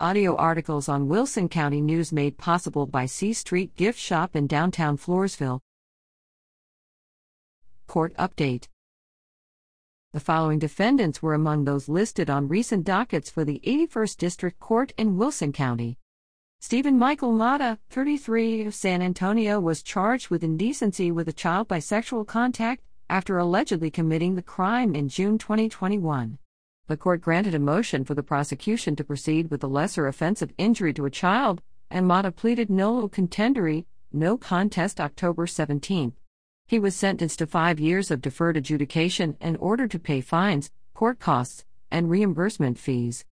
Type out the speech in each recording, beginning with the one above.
Audio articles on Wilson County News made possible by C Street Gift Shop in downtown Floresville. Court Update The following defendants were among those listed on recent dockets for the 81st District Court in Wilson County. Stephen Michael Mata, 33, of San Antonio, was charged with indecency with a child by sexual contact after allegedly committing the crime in June 2021 the court granted a motion for the prosecution to proceed with the lesser offense of injury to a child, and Mata pleaded nolo contendere, no contest October 17. He was sentenced to five years of deferred adjudication and ordered to pay fines, court costs, and reimbursement fees.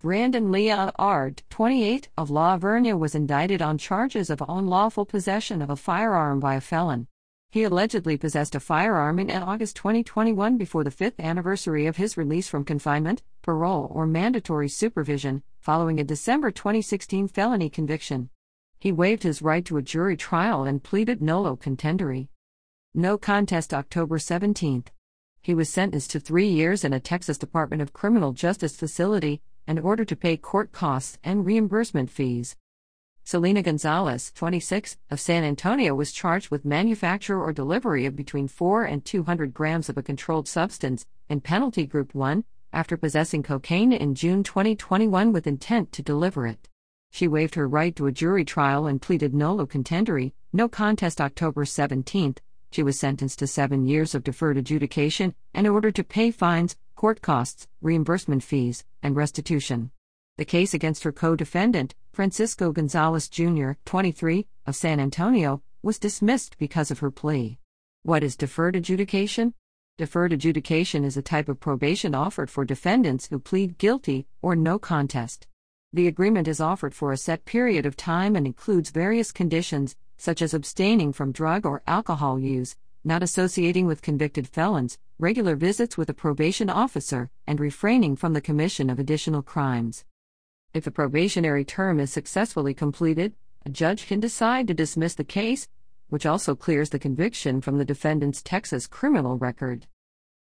Brandon Leah Ard, 28, of La Vernia was indicted on charges of unlawful possession of a firearm by a felon. He allegedly possessed a firearm in August 2021 before the fifth anniversary of his release from confinement, parole, or mandatory supervision, following a December 2016 felony conviction. He waived his right to a jury trial and pleaded nolo contendere. No contest October 17. He was sentenced to three years in a Texas Department of Criminal Justice facility and ordered to pay court costs and reimbursement fees. Selena Gonzalez, 26, of San Antonio was charged with manufacture or delivery of between 4 and 200 grams of a controlled substance in Penalty Group 1 after possessing cocaine in June 2021 with intent to deliver it. She waived her right to a jury trial and pleaded nolo contendere, no contest October 17. She was sentenced to seven years of deferred adjudication and ordered to pay fines, court costs, reimbursement fees, and restitution. The case against her co defendant, Francisco Gonzalez Jr., 23, of San Antonio, was dismissed because of her plea. What is deferred adjudication? Deferred adjudication is a type of probation offered for defendants who plead guilty or no contest. The agreement is offered for a set period of time and includes various conditions, such as abstaining from drug or alcohol use, not associating with convicted felons, regular visits with a probation officer, and refraining from the commission of additional crimes. If the probationary term is successfully completed, a judge can decide to dismiss the case, which also clears the conviction from the defendant's Texas criminal record.